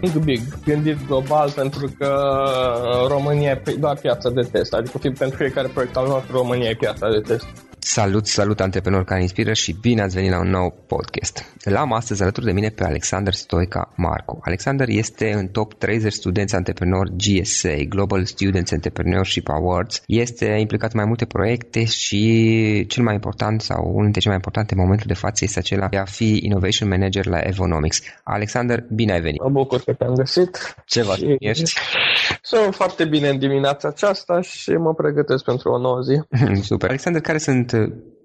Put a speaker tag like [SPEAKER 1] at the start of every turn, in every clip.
[SPEAKER 1] Think big, gândit global pentru că România e doar piața de test, adică pentru fiecare proiect al nostru România e piața de test.
[SPEAKER 2] Salut, salut antreprenori care inspiră și bine ați venit la un nou podcast. L-am astăzi alături de mine pe Alexander Stoica Marco. Alexander este în top 30 studenți antreprenori GSA, Global Students Entrepreneurship Awards. Este implicat în mai multe proiecte și cel mai important sau unul dintre cele mai importante în momentul de față este acela de a fi Innovation Manager la Evonomics. Alexander, bine ai venit!
[SPEAKER 1] Mă bucur că te-am găsit.
[SPEAKER 2] Ce vă și... ești?
[SPEAKER 1] Sunt foarte bine în dimineața aceasta și mă pregătesc pentru o nouă zi.
[SPEAKER 2] Super. Alexander, care sunt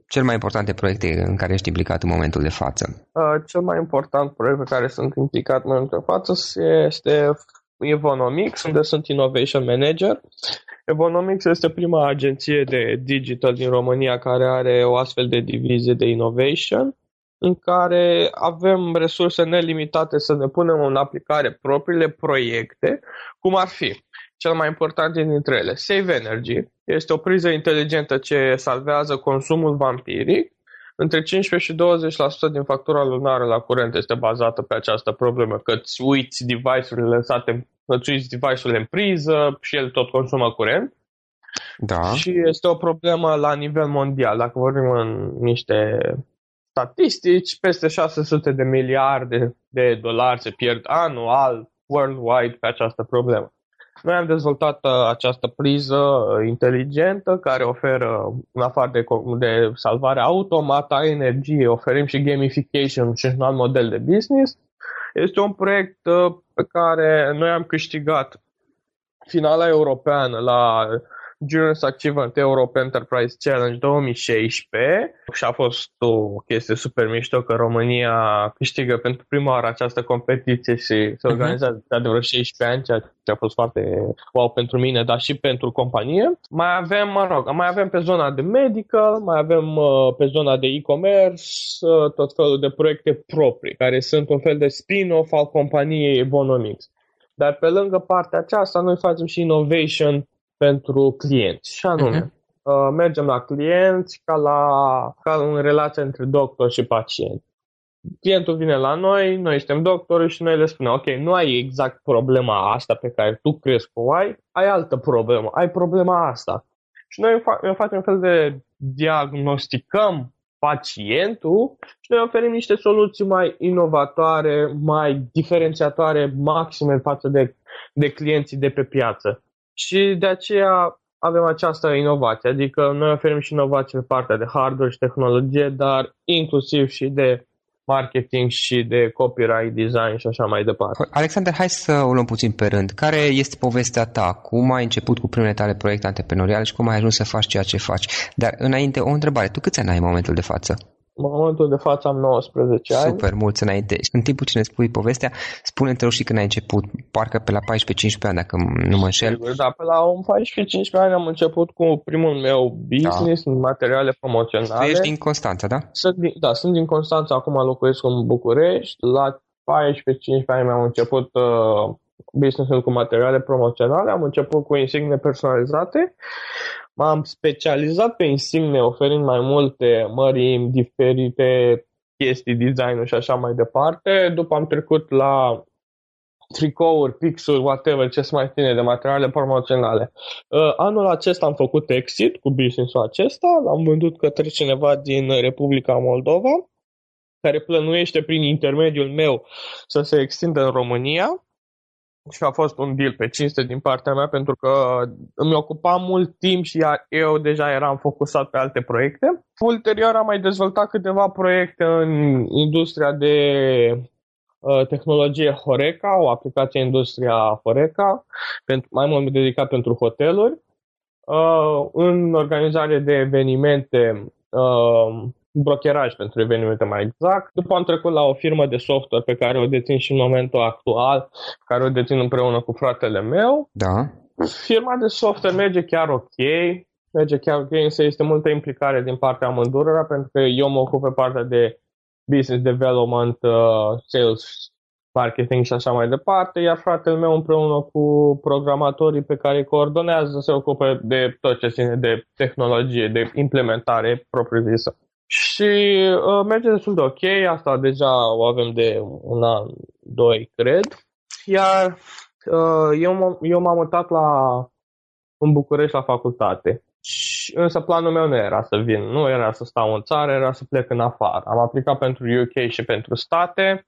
[SPEAKER 2] cel mai importante proiecte în care ești implicat în momentul de față?
[SPEAKER 1] Uh, cel mai important proiect pe care sunt implicat în momentul de față este Evonomics, unde sunt Innovation Manager. Evonomics este prima agenție de digital din România care are o astfel de divizie de innovation în care avem resurse nelimitate să ne punem în aplicare propriile proiecte, cum ar fi cel mai important dintre ele, Save Energy. Este o priză inteligentă ce salvează consumul vampiric, între 15 și 20% din factura lunară la curent este bazată pe această problemă, că îți uiți device-urile lăsate, îți uiți device-urile în priză și el tot consumă curent.
[SPEAKER 2] Da.
[SPEAKER 1] Și este o problemă la nivel mondial. Dacă vorbim în niște statistici, peste 600 de miliarde de dolari se pierd anual worldwide pe această problemă. Noi am dezvoltat uh, această priză uh, inteligentă care oferă, în afară de, de salvare automată a energiei, oferim și gamification și un alt model de business. Este un proiect uh, pe care noi am câștigat finala europeană la Juniors Achievement Europe Enterprise Challenge 2016 și a fost o chestie super mișto că România câștigă pentru prima oară această competiție și se mhm. organizează uh-huh. de vreo 16 ani, ceea ce a fost foarte wow pentru mine, dar și pentru companie. Mai avem, mă rog, mai avem pe zona de medical, mai avem uh, pe zona de e-commerce, uh, tot felul de proiecte proprii, care sunt un fel de spin-off al companiei Ebonomics. Dar pe lângă partea aceasta, noi facem și innovation pentru clienți. Și anume, uh-huh. mergem la clienți ca, la, ca în relația între doctor și pacient. Clientul vine la noi, noi suntem doctori și noi le spunem, ok, nu ai exact problema asta pe care tu crezi că o ai, ai altă problemă, ai problema asta. Și noi facem un fel de diagnosticăm pacientul și noi oferim niște soluții mai inovatoare, mai diferențiatoare, maxime față de, de clienții de pe piață. Și de aceea avem această inovație, adică noi oferim și inovație pe partea de hardware și tehnologie, dar inclusiv și de marketing și de copyright, design și așa mai departe.
[SPEAKER 2] Alexander, hai să o luăm puțin pe rând. Care este povestea ta? Cum ai început cu primele tale proiecte antreprenoriale și cum ai ajuns să faci ceea ce faci? Dar înainte, o întrebare. Tu câți ani ai în momentul de față?
[SPEAKER 1] În momentul de față am 19 ani.
[SPEAKER 2] Super, mulți înainte. În timpul ce ne spui povestea, spune te și când ai început, parcă pe la 14-15 ani, dacă nu mă înșel.
[SPEAKER 1] Sigur, da, pe la 14-15 ani am început cu primul meu business da. în materiale promoționale. Tu
[SPEAKER 2] ești din Constanța, da?
[SPEAKER 1] Sunt din, da, sunt din Constanța, acum locuiesc în București. La 14-15 ani am început uh, business cu materiale promoționale, am început cu insigne personalizate M-am specializat pe insigne, oferind mai multe mărimi, diferite chestii, design și așa mai departe. După am trecut la tricouri, pixuri, whatever, ce se mai ține de materiale promoționale. Uh, anul acesta am făcut exit cu business-ul acesta, l-am vândut către cineva din Republica Moldova, care plănuiește prin intermediul meu să se extindă în România și a fost un deal pe cinste din partea mea pentru că îmi ocupa mult timp și eu deja eram focusat pe alte proiecte. Ulterior am mai dezvoltat câteva proiecte în industria de uh, tehnologie Horeca, o aplicație industria Horeca, pentru, mai mult dedicat pentru hoteluri. Uh, în organizare de evenimente uh, brokeraj pentru evenimente mai exact. După am trecut la o firmă de software pe care o dețin și în momentul actual, care o dețin împreună cu fratele meu.
[SPEAKER 2] Da.
[SPEAKER 1] Firma de software merge chiar ok, merge chiar ok, însă este multă implicare din partea amândurora, pentru că eu mă ocup pe partea de business development, uh, sales, marketing și așa mai departe, iar fratele meu împreună cu programatorii pe care îi coordonează se ocupă de tot ce ține de tehnologie, de implementare propriu-zisă. Și uh, merge destul de ok, asta deja o avem de un an, doi, cred. Iar uh, eu, m- eu m-am mutat la, în București la facultate. Și, însă planul meu nu era să vin, nu era să stau în țară, era să plec în afară. Am aplicat pentru UK și pentru state.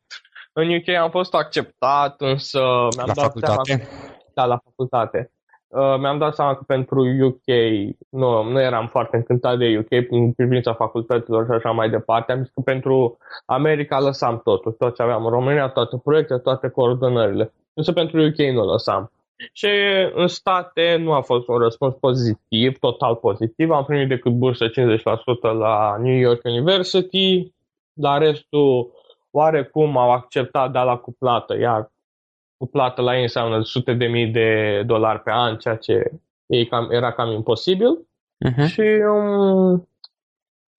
[SPEAKER 1] În UK am fost acceptat, însă mi-am
[SPEAKER 2] la
[SPEAKER 1] dat
[SPEAKER 2] facultate?
[SPEAKER 1] seama... Da, la facultate. Uh, mi-am dat seama că pentru UK nu, nu eram foarte încântat de UK în privința facultăților și așa mai departe. Am zis că pentru America lăsam totul, tot ce aveam în România, toate proiectele, toate coordonările. Însă pentru UK nu lăsam. Și în state nu a fost un răspuns pozitiv, total pozitiv. Am primit decât bursă 50% la New York University, dar restul oarecum au acceptat, dar la cu plată, iar cu plată la ei înseamnă sute de mii de dolari pe an, ceea ce ei cam, era cam imposibil. Uh-huh. Și um,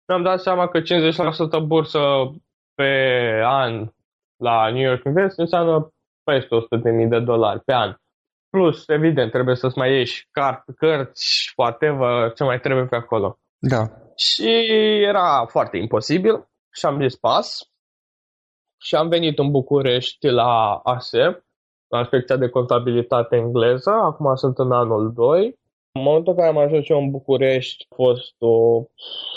[SPEAKER 1] mi-am dat seama că 50% bursă pe an la New York University înseamnă peste 100 de mii de dolari pe an. Plus, evident, trebuie să-ți mai ieși cart, cărți, whatever, ce mai trebuie pe acolo.
[SPEAKER 2] Da.
[SPEAKER 1] Și era foarte imposibil și am zis pas. Și am venit în București la ASEP, la Inspecția de Contabilitate Engleză, acum sunt în anul 2 în momentul în care am ajuns eu în București a fost o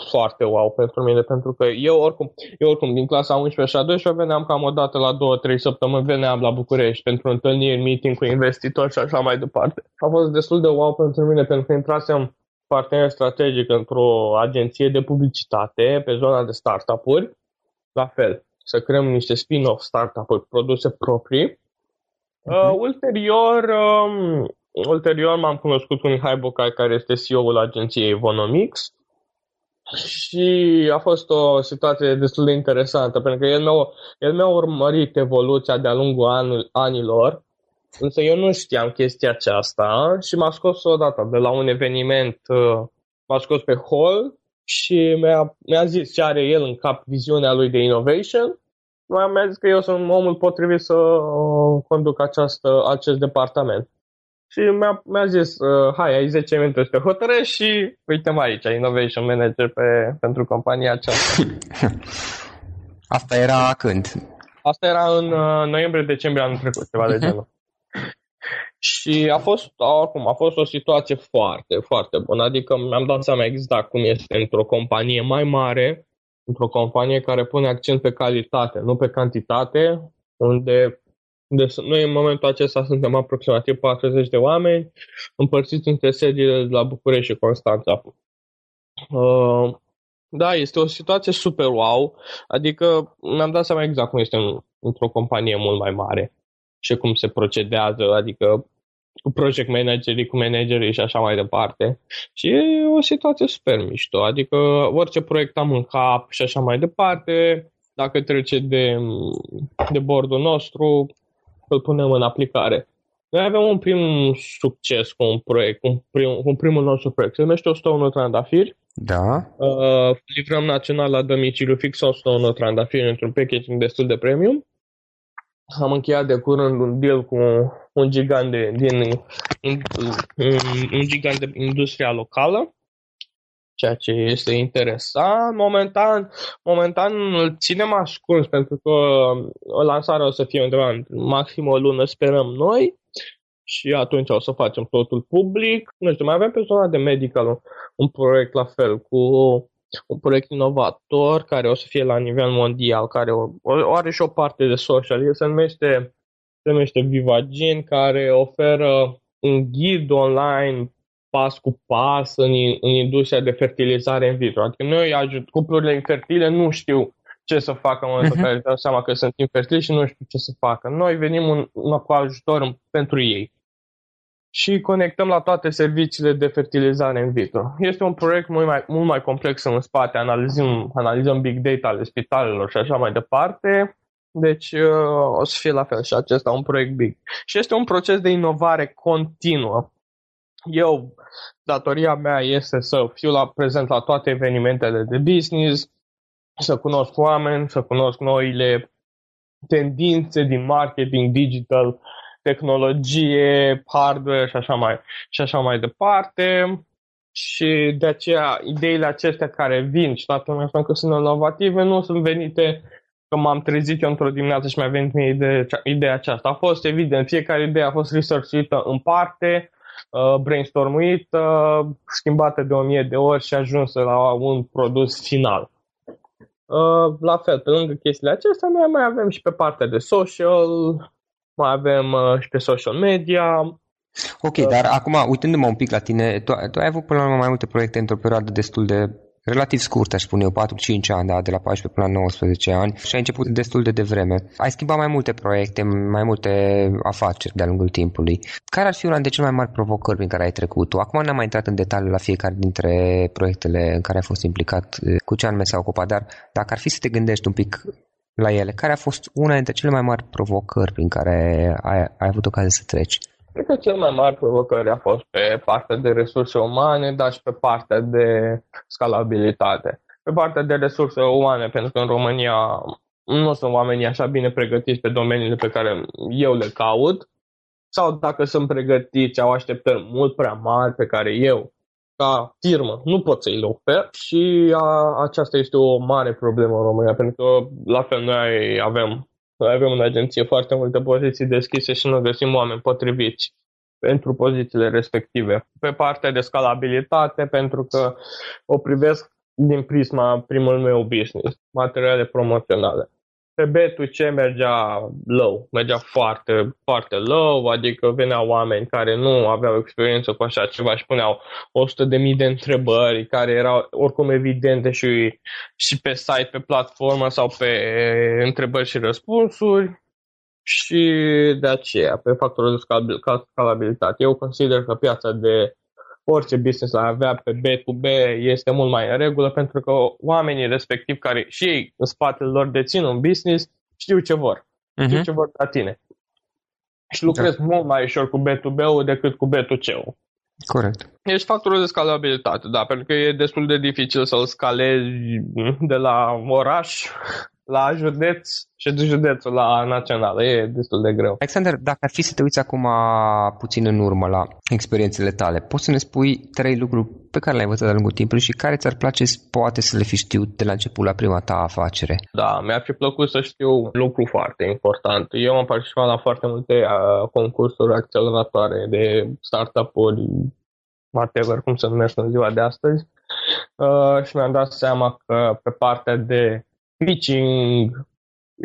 [SPEAKER 1] foarte wow pentru mine, pentru că eu oricum, eu oricum din clasa 11 și a 12 veneam cam o dată la 2-3 săptămâni, veneam la București pentru întâlniri, meeting cu investitori și așa mai departe. A fost destul de wow pentru mine pentru că intrasem partener strategic într-o agenție de publicitate pe zona de startup-uri, la fel, să creăm niște spin-off startup-uri, produse proprii. Uh-huh. Uh, ulterior, um, Ulterior m-am cunoscut cu Mihai Bocai, care este CEO-ul agenției Evonomics și a fost o situație destul de interesantă, pentru că el mi-a, el mi-a urmărit evoluția de-a lungul anul, anilor, însă eu nu știam chestia aceasta și m-a scos odată de la un eveniment, uh, m-a scos pe hall și mi-a, mi-a zis ce are el în cap viziunea lui de innovation mi-a zis că eu sunt omul potrivit să uh, conduc această, acest departament. Și mi-a, mi-a zis, uh, hai, ai 10 minute să te hotărăști și uite-mă aici, Innovation Manager pe, pentru compania aceasta.
[SPEAKER 2] Asta era când?
[SPEAKER 1] Asta era în uh, noiembrie-decembrie anul trecut, ceva uh-huh. de mhm. genul. Și a fost, oricum, a fost o situație foarte, foarte bună. Adică mi-am dat seama exact cum este într-o companie mai mare, într-o companie care pune accent pe calitate, nu pe cantitate, unde deci noi în momentul acesta suntem aproximativ 40 de oameni, împărțiți între sediile de la București și Constanța. Uh, da, este o situație super wow, adică mi-am dat seama exact cum este în, într-o companie mult mai mare și cum se procedează, adică cu project managerii, cu managerii și așa mai departe. Și e o situație super mișto, adică orice proiect am în cap și așa mai departe, dacă trece de, de bordul nostru, îl punem în aplicare. Noi avem un prim succes cu un proiect, cu, un prim, cu primul nostru proiect. Se numește 101 trandafiri.
[SPEAKER 2] Da.
[SPEAKER 1] Uh, livrăm național la domiciliu fix 101 trandafiri într-un packaging destul de premium. Am încheiat de curând un deal cu un gigant de, din, in, un, un gigant de industria locală ceea ce este interesant. Momentan, momentan îl ținem ascuns pentru că lansarea o să fie undeva în maxim o lună, sperăm noi, și atunci o să facem totul public. Nu știu, mai avem pe zona de medical un, un proiect la fel cu un proiect inovator care o să fie la nivel mondial, care o, o are și o parte de social. El se numește, se numește Vivagen, care oferă un ghid online pas cu pas în, în industria de fertilizare în vitro. Adică noi ajut cuplurile infertile, nu știu ce să facă în momentul în uh-huh. care dau seama că sunt infertili și nu știu ce să facă. Noi venim un, un, cu ajutor pentru ei și conectăm la toate serviciile de fertilizare în vitro. Este un proiect mult mai, mult mai complex în spate, analizăm, analizăm big data ale spitalelor și așa mai departe. Deci uh, o să fie la fel și acesta un proiect big. Și este un proces de inovare continuă eu, datoria mea este să fiu la prezent la toate evenimentele de business, să cunosc oameni, să cunosc noile tendințe din marketing digital, tehnologie, hardware și așa mai, și așa mai departe. Și de aceea ideile acestea care vin și toată lumea spune că sunt inovative nu sunt venite că m-am trezit eu într-o dimineață și mi-a venit mie ideea, ideea aceasta. A fost evident, fiecare idee a fost researchuită în parte, uh, brainstormuită, schimbată de o mie de ori și ajunsă la un produs final. Uh, la fel, pe lângă chestiile acestea, noi mai avem și pe partea de social, mai avem uh, și pe social media.
[SPEAKER 2] Ok, uh, dar acum, uitându-mă un pic la tine, tu, tu ai avut până la urmă mai multe proiecte într-o perioadă destul de relativ scurt, aș spune eu, 4-5 ani, da, de la 14 până la 19 ani și ai început destul de devreme. Ai schimbat mai multe proiecte, mai multe afaceri de-a lungul timpului. Care ar fi una dintre cele mai mari provocări prin care ai trecut tu? Acum n-am mai intrat în detaliu la fiecare dintre proiectele în care ai fost implicat, cu ce anume s-a ocupat, dar dacă ar fi să te gândești un pic la ele, care a fost una dintre cele mai mari provocări prin care ai, ai avut ocazia să treci?
[SPEAKER 1] Cred că cel mai mare provocări a fost pe partea de resurse umane, dar și pe partea de scalabilitate. Pe partea de resurse umane, pentru că în România nu sunt oamenii așa bine pregătiți pe domeniile pe care eu le caut, sau dacă sunt pregătiți, au așteptări mult prea mari pe care eu ca firmă nu pot să-i le ofer și a, aceasta este o mare problemă în România, pentru că la fel noi avem, noi avem în agenție foarte multe poziții deschise și nu găsim oameni potriviți pentru pozițiile respective. Pe partea de scalabilitate, pentru că o privesc din prisma primul meu business, materiale promoționale pe B2C mergea low, mergea foarte, foarte low, adică veneau oameni care nu aveau experiență cu așa ceva și puneau 100.000 de întrebări care erau oricum evidente și, și pe site, pe platformă sau pe întrebări și răspunsuri și de aceea, pe factorul de scalabilitate. Eu consider că piața de orice business la avea pe B2B este mult mai în regulă pentru că oamenii respectiv care și ei în spatele lor dețin un business știu ce vor. Uh-huh. Știu ce vor la tine. Și lucrez da. mult mai ușor cu B2B-ul decât cu B2C-ul.
[SPEAKER 2] Corect.
[SPEAKER 1] Ești factorul de scalabilitate, da, pentru că e destul de dificil să-l scalezi de la oraș la județ și de județul la național. E destul de greu.
[SPEAKER 2] Alexander, dacă ar fi să te uiți acum puțin în urmă la experiențele tale, poți să ne spui trei lucruri pe care le-ai învățat de-a lungul timpului și care ți-ar place poate să le fi știut de la început la prima ta afacere?
[SPEAKER 1] Da, mi-ar fi plăcut să știu un lucru foarte important. Eu am participat la foarte multe uh, concursuri acceleratoare de startup-uri, whatever, cum se numesc în ziua de astăzi. Uh, și mi-am dat seama că pe partea de pitching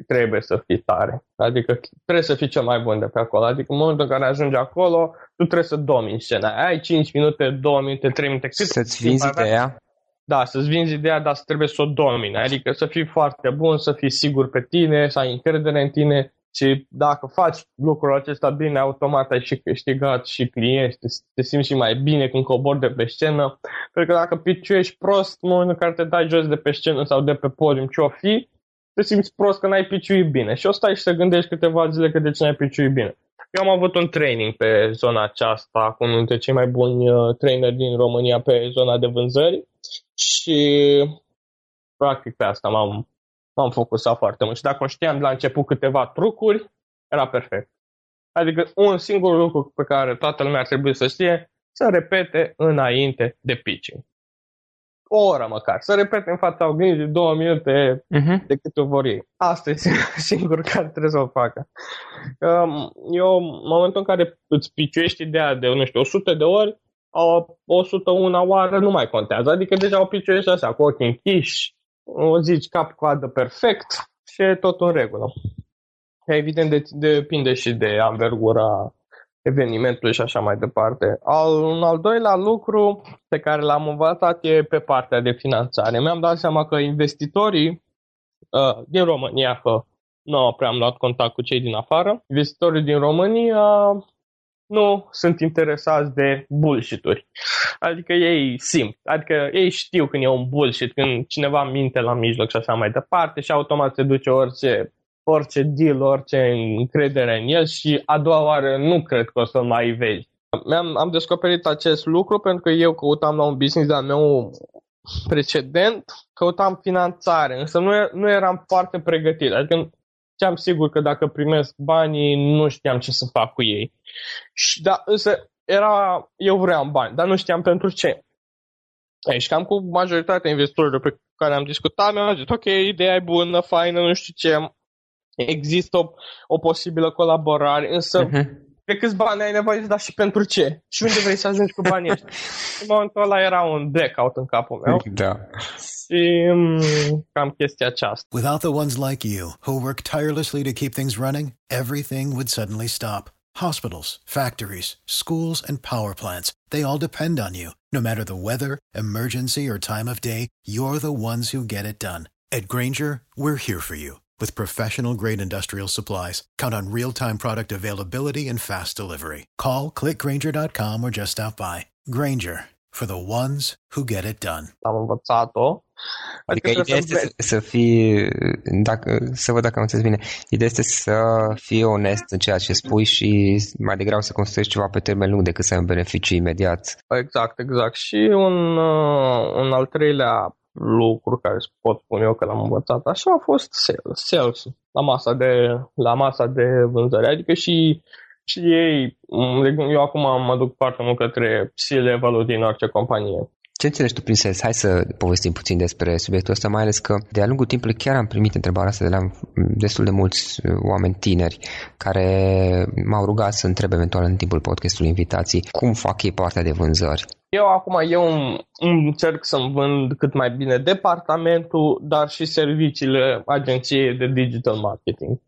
[SPEAKER 1] trebuie să fii tare. Adică trebuie să fii cel mai bun de pe acolo. Adică în momentul în care ajungi acolo, tu trebuie să domini scena. Ai 5 minute, 2 minute, 3 minute. Cât
[SPEAKER 2] să-ți vinzi ideea?
[SPEAKER 1] Da, să-ți vinzi ideea, dar să trebuie să o domini. Adică să fii foarte bun, să fii sigur pe tine, să ai încredere în tine și dacă faci lucrul acesta bine, automat ai și câștigat și clienți, te, te simți și mai bine când cobori de pe scenă. Pentru că dacă piciuiești prost în momentul în care te dai jos de pe scenă sau de pe podium, ce-o fi, te simți prost că n-ai piciuit bine. Și o stai și să gândești câteva zile că de ce n-ai piciuit bine. Eu am avut un training pe zona aceasta cu unul dintre cei mai buni uh, traineri din România pe zona de vânzări și practic pe asta m-am m-am focusat foarte mult și dacă știam de la început câteva trucuri, era perfect. Adică un singur lucru pe care toată lumea ar trebui să știe, să repete înainte de pitching. O oră măcar. Să repete în fața oglinzii două minute uh-huh. de câte vor ei. Asta e singur care trebuie să o facă. Um, eu, în momentul în care îți piciuiești ideea de, nu știu, 100 de ori, o 101 oară nu mai contează. Adică deja o piciuiești așa, cu ochii închiși, o zici cap-coadă perfect și e tot în regulă. Evident, de, depinde și de anvergura evenimentului și așa mai departe. Al, un al doilea lucru pe care l-am învățat e pe partea de finanțare. Mi-am dat seama că investitorii uh, din România, că nu prea am luat contact cu cei din afară, investitorii din România nu sunt interesați de bullshit-uri. Adică ei simt, adică ei știu când e un bullshit, când cineva minte la mijloc și așa mai departe și automat se duce orice, orice deal, orice încredere în el și a doua oară nu cred că o să mai vezi. am am descoperit acest lucru pentru că eu căutam la un business de-al meu precedent, căutam finanțare, însă nu, nu eram foarte pregătit. Adică știam sigur că dacă primesc banii, nu știam ce să fac cu ei. Și da, însă era, eu vreau bani, dar nu știam pentru ce. Aici cam cu majoritatea investitorilor pe care am discutat, mi-au zis, ok, ideea e bună, faină, nu știu ce, există o, o posibilă colaborare, însă uh-huh. De câți bani ai nevoie, dar și pentru ce? Și unde vrei să ajungi cu banii ăștia? în momentul ăla era un blackout în capul meu.
[SPEAKER 2] Da.
[SPEAKER 1] Și um, cam chestia aceasta.
[SPEAKER 3] Without the ones like you, who work tirelessly to keep things running, everything would suddenly stop. Hospitals, factories, schools, and power plants, they all depend on you. No matter the weather, emergency, or time of day, you're the ones who get it done. At Granger, we're here for you with professional grade industrial supplies. Count on real time product availability and fast delivery. Call clickgranger.com or just stop by. Granger for the ones who get it done.
[SPEAKER 1] Am învățat-o
[SPEAKER 2] Adică, adică ideea este să, să fii, dacă, să văd dacă am înțeles bine, ideea este să fii onest în ceea ce spui și mai degrabă să construiești ceva pe termen lung decât să ai un beneficiu imediat.
[SPEAKER 1] Exact, exact. Și un, uh, un al treilea lucru care pot spune eu că l-am învățat așa a fost sales, sales la masa de, la masa de vânzări. Adică și Și ei, eu acum mă duc foarte mult către C-level-ul din orice companie.
[SPEAKER 4] Ce înțelegi tu prin sales? Hai să povestim puțin despre subiectul ăsta, mai ales că de-a lungul timpului chiar am primit întrebarea asta de la destul de mulți uh, oameni tineri care m-au rugat să întreb eventual în timpul podcastului invitații cum fac ei partea de vânzări.
[SPEAKER 1] Eu acum eu încerc să-mi vând cât mai bine departamentul, dar și serviciile agenției de digital marketing.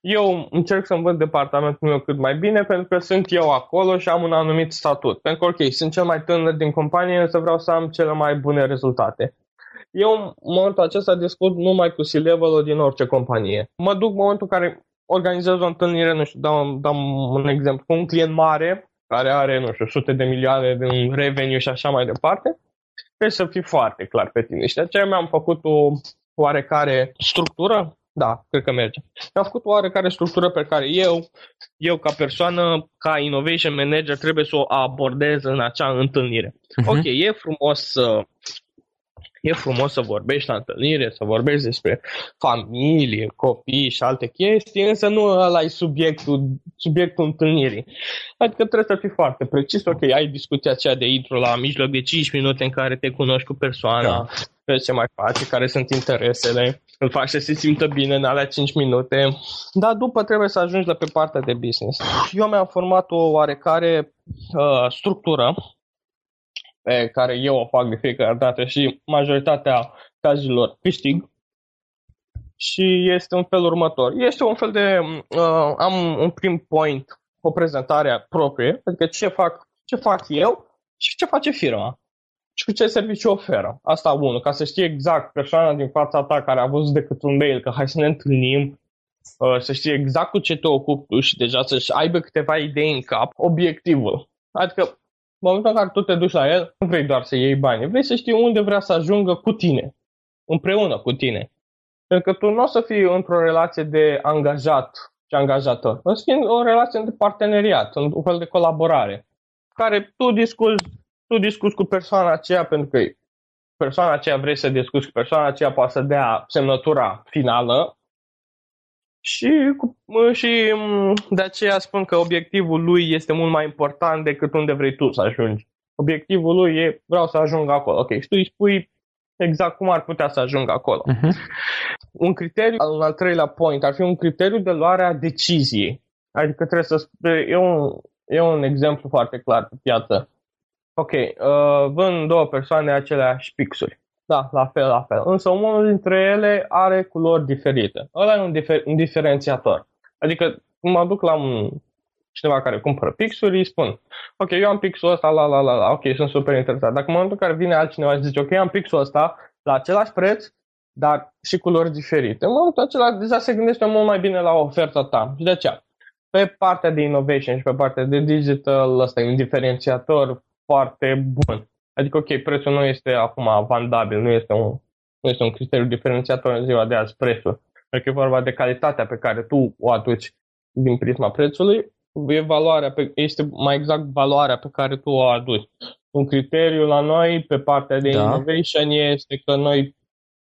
[SPEAKER 1] Eu încerc să-mi văd departamentul meu cât mai bine pentru că sunt eu acolo și am un anumit statut. Pentru că, ok, sunt cel mai tânăr din companie, însă vreau să am cele mai bune rezultate. Eu în momentul acesta discut numai cu C-level din orice companie. Mă duc în momentul în care organizez o întâlnire, nu știu, dau, dau un exemplu, cu un client mare care are, nu știu, sute de milioane de revenue și așa mai departe, trebuie să fii foarte clar pe tine. Și de aceea mi-am făcut o oarecare structură da, cred că merge. Am făcut o oarecare structură pe care eu, eu ca persoană, ca innovation manager, trebuie să o abordez în acea întâlnire. Uh-huh. Ok, e frumos să E frumos să vorbești la întâlnire, să vorbești despre familie, copii și alte chestii, însă nu ăla e subiectul, subiectul întâlnirii. Adică trebuie să fii foarte precis. Ok, ai discuția aceea de intro la mijloc de 5 minute în care te cunoști cu persoana, da. vezi ce mai face, care sunt interesele, îl faci să se simtă bine în alea 5 minute, dar după trebuie să ajungi la pe partea de business. Eu mi-am format o oarecare uh, structură pe care eu o fac de fiecare dată și majoritatea cazilor câștig. Și este un fel următor. Este un fel de... Uh, am un prim point, o prezentare proprie, adică ce fac, ce fac eu și ce face firma și cu ce serviciu oferă. Asta unul, ca să știi exact persoana din fața ta care a văzut decât un mail că hai să ne întâlnim, uh, să știi exact cu ce te ocupi tu și deja să-și aibă câteva idei în cap, obiectivul. Adică în momentul în care tu te duci la el, nu vrei doar să iei bani, vrei să știi unde vrea să ajungă cu tine, împreună cu tine. Pentru că tu nu o să fii într-o relație de angajat și angajator, o să fii o relație de parteneriat, un fel de colaborare, care tu discuți, tu discuți cu persoana aceea pentru că persoana aceea vrei să discuți cu persoana aceea poate să dea semnătura finală și, și de aceea spun că obiectivul lui este mult mai important decât unde vrei tu să ajungi. Obiectivul lui e vreau să ajung acolo. Ok, și tu îi spui exact cum ar putea să ajungă acolo. Uh-huh. Un criteriu, un al treilea point, ar fi un criteriu de luare a deciziei. Adică trebuie să e un, e un exemplu foarte clar pe piață. Ok, uh, vând două persoane aceleași pixuri. Da, la fel, la fel. Însă unul dintre ele are culori diferite. Ăla e un, difer- un diferențiator. Adică mă duc la un cineva care cumpără pixuri, îi spun, ok, eu am pixul ăsta, la, la, la, la, ok, sunt super interesat. Dacă în momentul în care vine altcineva și zice, ok, am pixul ăsta la același preț, dar și culori diferite, în momentul acela deja se gândește mult mai bine la oferta ta. Și de aceea, pe partea de innovation și pe partea de digital, ăsta e un diferențiator foarte bun. Adică, ok, prețul nu este acum vandabil, nu este un, nu este un criteriu diferențiator în ziua de azi, prețul. Pentru că e vorba de calitatea pe care tu o aduci din prisma prețului, e valoarea pe, este mai exact valoarea pe care tu o aduci. Un criteriu la noi, pe partea de da. innovation, este că noi,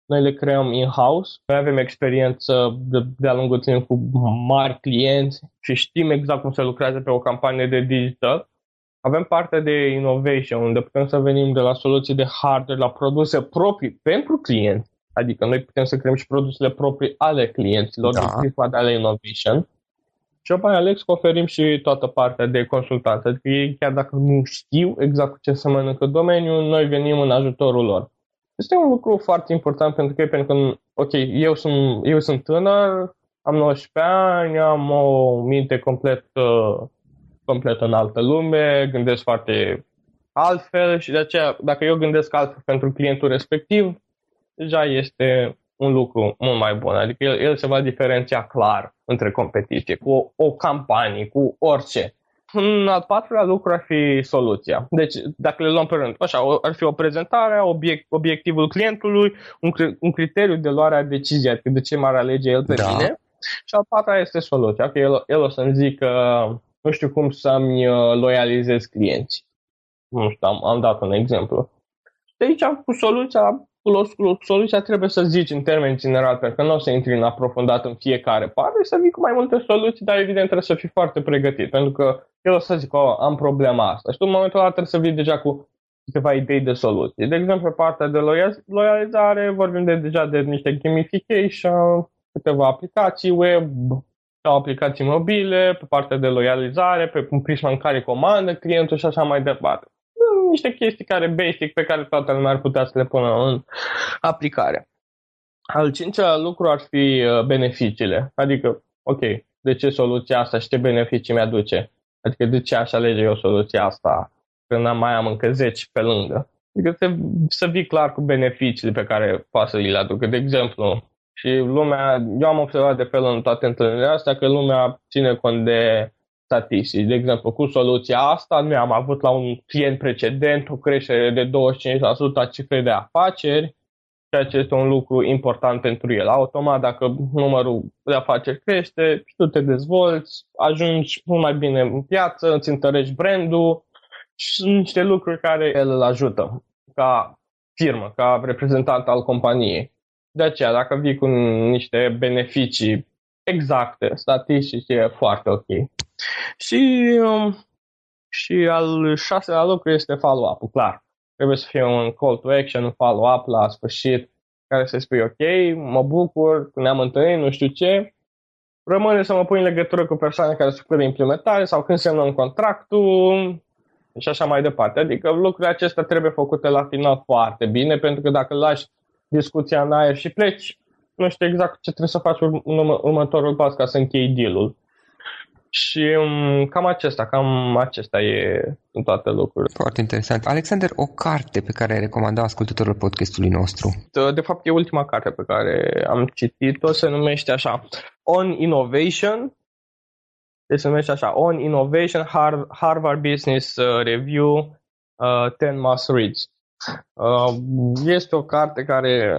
[SPEAKER 1] noi le creăm in-house, noi avem experiență de, de-a lungul timp cu mari clienți și știm exact cum se lucrează pe o campanie de digital avem partea de innovation, unde putem să venim de la soluții de hardware la produse proprii pentru clienți. Adică noi putem să creăm și produsele proprii ale clienților, da. din de ale innovation. Și apoi Alex oferim și toată partea de consultanță. Adică ei, chiar dacă nu știu exact cu ce să mănâncă domeniul, noi venim în ajutorul lor. Este un lucru foarte important pentru că, pentru că ok, eu sunt, eu sunt tânăr, am 19 ani, am o minte complet uh, complet în altă lume, gândesc foarte altfel și de aceea, dacă eu gândesc altfel pentru clientul respectiv, deja este un lucru mult mai bun. Adică el, el se va diferenția clar între competiție, cu o, o campanie, cu orice. Un al patrulea lucru ar fi soluția. Deci, dacă le luăm pe rând, așa, ar fi o prezentare, obiect, obiectivul clientului, un, un criteriu de luare a deciziei, adică de ce m-ar alege el pe da. mine. Și al patra este soluția. Okay, el, el o să-mi zică nu știu cum să-mi uh, loializez clienții. Nu știu, am, am dat un exemplu. De aici, cu soluția, soluția trebuie să zici în termeni general, pentru că nu o să intri în aprofundat în fiecare parte, să vii cu mai multe soluții, dar evident trebuie să fii foarte pregătit, pentru că el o să zic, oh, am problema asta. Și tu în momentul ăla trebuie să vii deja cu câteva idei de soluții. De exemplu, pe partea de loializare vorbim de, deja de niște gamification, câteva aplicații web sau aplicații mobile, pe partea de loializare, pe prisma în care comandă clientul și așa mai departe. Niște chestii care basic pe care toată lumea ar putea să le pună în aplicare. Al cincilea lucru ar fi uh, beneficiile. Adică, ok, de ce soluția asta și ce beneficii mi-aduce? Adică de ce aș alege eu soluția asta când mai am încă 10 pe lângă? Adică să, să vii clar cu beneficiile pe care poate să le aducă. De exemplu, și lumea, eu am observat de fel în toate întâlnirile astea că lumea ține cont de statistici. De exemplu, cu soluția asta, noi am avut la un client precedent o creștere de 25% a cifrei de afaceri, ceea ce este un lucru important pentru el. Automat, dacă numărul de afaceri crește și tu te dezvolți, ajungi mult mai bine în piață, îți întărești brandul și sunt niște lucruri care el îl ajută ca firmă, ca reprezentant al companiei. De aceea, dacă vii cu niște beneficii exacte, statistice, e foarte ok. Și, um, și al șaselea lucru este follow-up-ul, clar. Trebuie să fie un call to action, un follow-up la sfârșit, care să spui ok, mă bucur, ne-am întâlnit, nu știu ce, rămâne să mă pui în legătură cu persoane care se ocupă de implementare sau când semnăm contractul și așa mai departe. Adică lucrurile acestea trebuie făcute la final foarte bine, pentru că dacă lași discuția în aer și pleci, nu știu exact ce trebuie să faci în următorul pas ca să închei deal-ul. Și um, cam acesta, cam acesta e în toate lucrurile.
[SPEAKER 4] Foarte interesant. Alexander, o carte pe care ai recomanda ascultătorul podcastului nostru?
[SPEAKER 1] De fapt, e ultima carte pe care am citit-o, se numește așa, On Innovation, deci se numește așa, On Innovation, Harvard Business uh, Review, uh, 10 Must Reads. Uh, este o carte care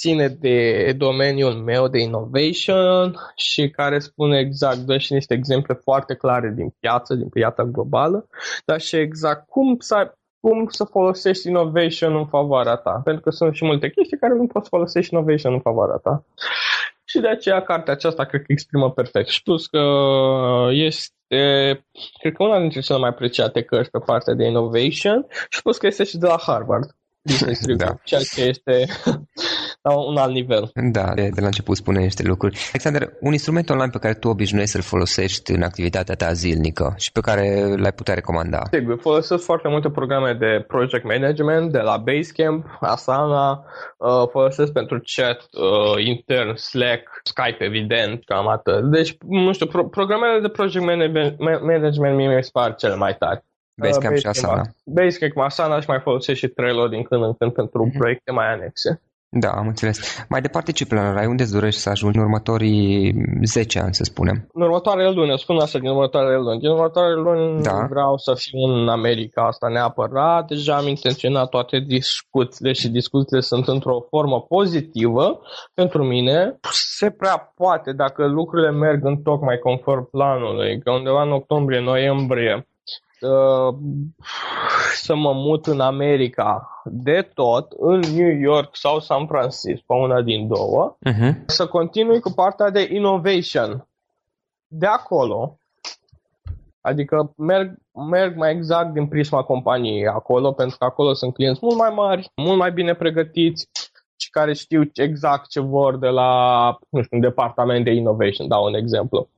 [SPEAKER 1] ține de domeniul meu de innovation și care spune exact, dă și niște exemple foarte clare din piață, din piața globală, dar și exact cum să, cum să folosești innovation în favoarea ta. Pentru că sunt și multe chestii care nu poți folosești innovation în favoarea ta. Și de aceea cartea aceasta cred că exprimă perfect. Și plus că este, cred că una dintre cele mai apreciate cărți pe partea de innovation și plus că este și de la Harvard. Business Review, da. ceea ce este la un alt nivel.
[SPEAKER 4] Da, de, de la început spune niște lucruri. Alexander, un instrument online pe care tu obișnuiești să-l folosești în activitatea ta zilnică și pe care l-ai putea recomanda?
[SPEAKER 1] Sigur, folosesc foarte multe programe de project management, de la Basecamp, Asana, uh, folosesc pentru chat uh, intern, Slack, Skype, evident, cam atât. Deci, nu știu, pro- programele de project management, management mie mi se par cel mai tari.
[SPEAKER 4] Basecamp uh, și Asana.
[SPEAKER 1] Basecamp, Asana și mai folosesc și Trello din când în când pentru mm-hmm. proiecte mai anexe.
[SPEAKER 4] Da, am înțeles. Mai departe, ce planuri ai? Unde îți dorești să ajungi în următorii 10 ani, să spunem?
[SPEAKER 1] În următoarele luni, spun asta din următoarele luni. Din următoarele luni da. vreau să fiu în America asta neapărat. Deja am intenționat toate discuțiile și discuțiile sunt într-o formă pozitivă pentru mine. Se prea poate dacă lucrurile merg în tocmai conform planului, că undeva în octombrie-noiembrie să mă mut în America de tot, în New York sau San Francisco, una din două, uh-huh. să continui cu partea de innovation. De acolo, adică merg, merg mai exact din prisma companiei acolo, pentru că acolo sunt clienți mult mai mari, mult mai bine pregătiți și care știu exact ce vor de la, nu știu, un departament de innovation, dau un exemplu.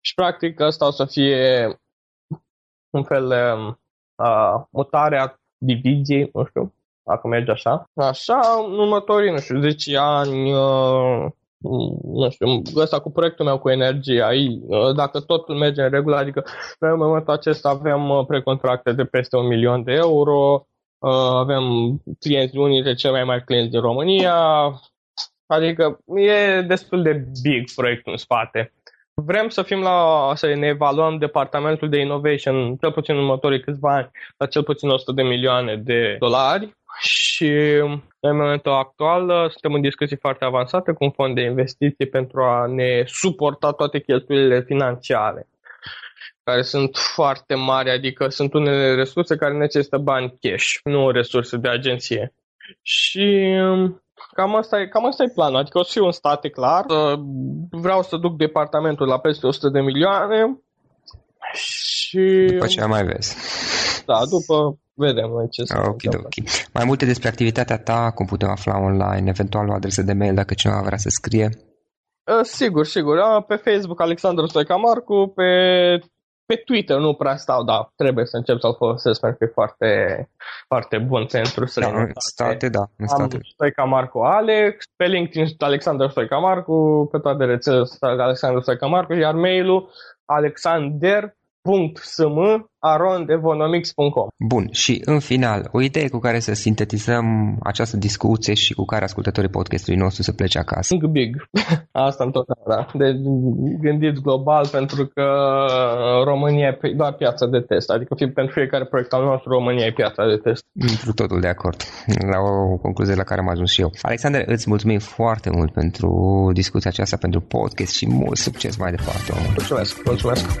[SPEAKER 1] Și practic asta o să fie un fel de uh, mutarea diviziei, nu știu, dacă merge așa. Așa, în următorii, nu știu, 10 ani, uh, nu știu, ăsta cu proiectul meu cu energia, uh, dacă totul merge în regulă, adică noi în momentul acesta avem uh, precontracte de peste un milion de euro, uh, avem clienți, unii dintre cei mai mari clienți din România, adică e destul de big proiectul în spate. Vrem să fim la, să ne evaluăm departamentul de innovation, cel puțin în următorii câțiva ani, la cel puțin 100 de milioane de dolari și în momentul actual suntem în discuții foarte avansate cu un fond de investiții pentru a ne suporta toate cheltuielile financiare care sunt foarte mari, adică sunt unele resurse care necesită bani cash, nu resurse de agenție. Și um, cam asta, e, cam asta e planul. Adică o să fiu în state, clar. Vreau să duc departamentul la peste 100 de milioane. Și...
[SPEAKER 4] După ce mai vezi.
[SPEAKER 1] Da, după vedem noi ce să
[SPEAKER 4] Ok, ok. Mai multe despre activitatea ta, cum putem afla online, eventual o adresă de mail dacă cineva vrea să scrie.
[SPEAKER 1] Uh, sigur, sigur. Pe Facebook Alexandru Stoica Marcu, pe pe Twitter nu prea stau, dar trebuie să încep să-l folosesc pentru că e foarte, foarte bun pentru să
[SPEAKER 4] Da, în state, da, în state.
[SPEAKER 1] Am Stoica Marcu Alex, pe LinkedIn Alexander Stoica Marcu, pe toate rețelele Alexander Stoica Marcu, iar mail-ul alexander www.sm.arondevonomics.com
[SPEAKER 4] Bun, și în final, o idee cu care să sintetizăm această discuție și cu care ascultătorii podcastului nostru să plece acasă.
[SPEAKER 1] Think big. Asta întotdeauna. De gândiți global pentru că România e doar piața de test. Adică pentru fiecare proiect al nostru, România e piața de test.
[SPEAKER 4] Întru totul de acord. La o concluzie la care am ajuns și eu. Alexander, îți mulțumim foarte mult pentru discuția aceasta, pentru podcast și mult succes mai departe.
[SPEAKER 1] Mulțumesc, mulțumesc.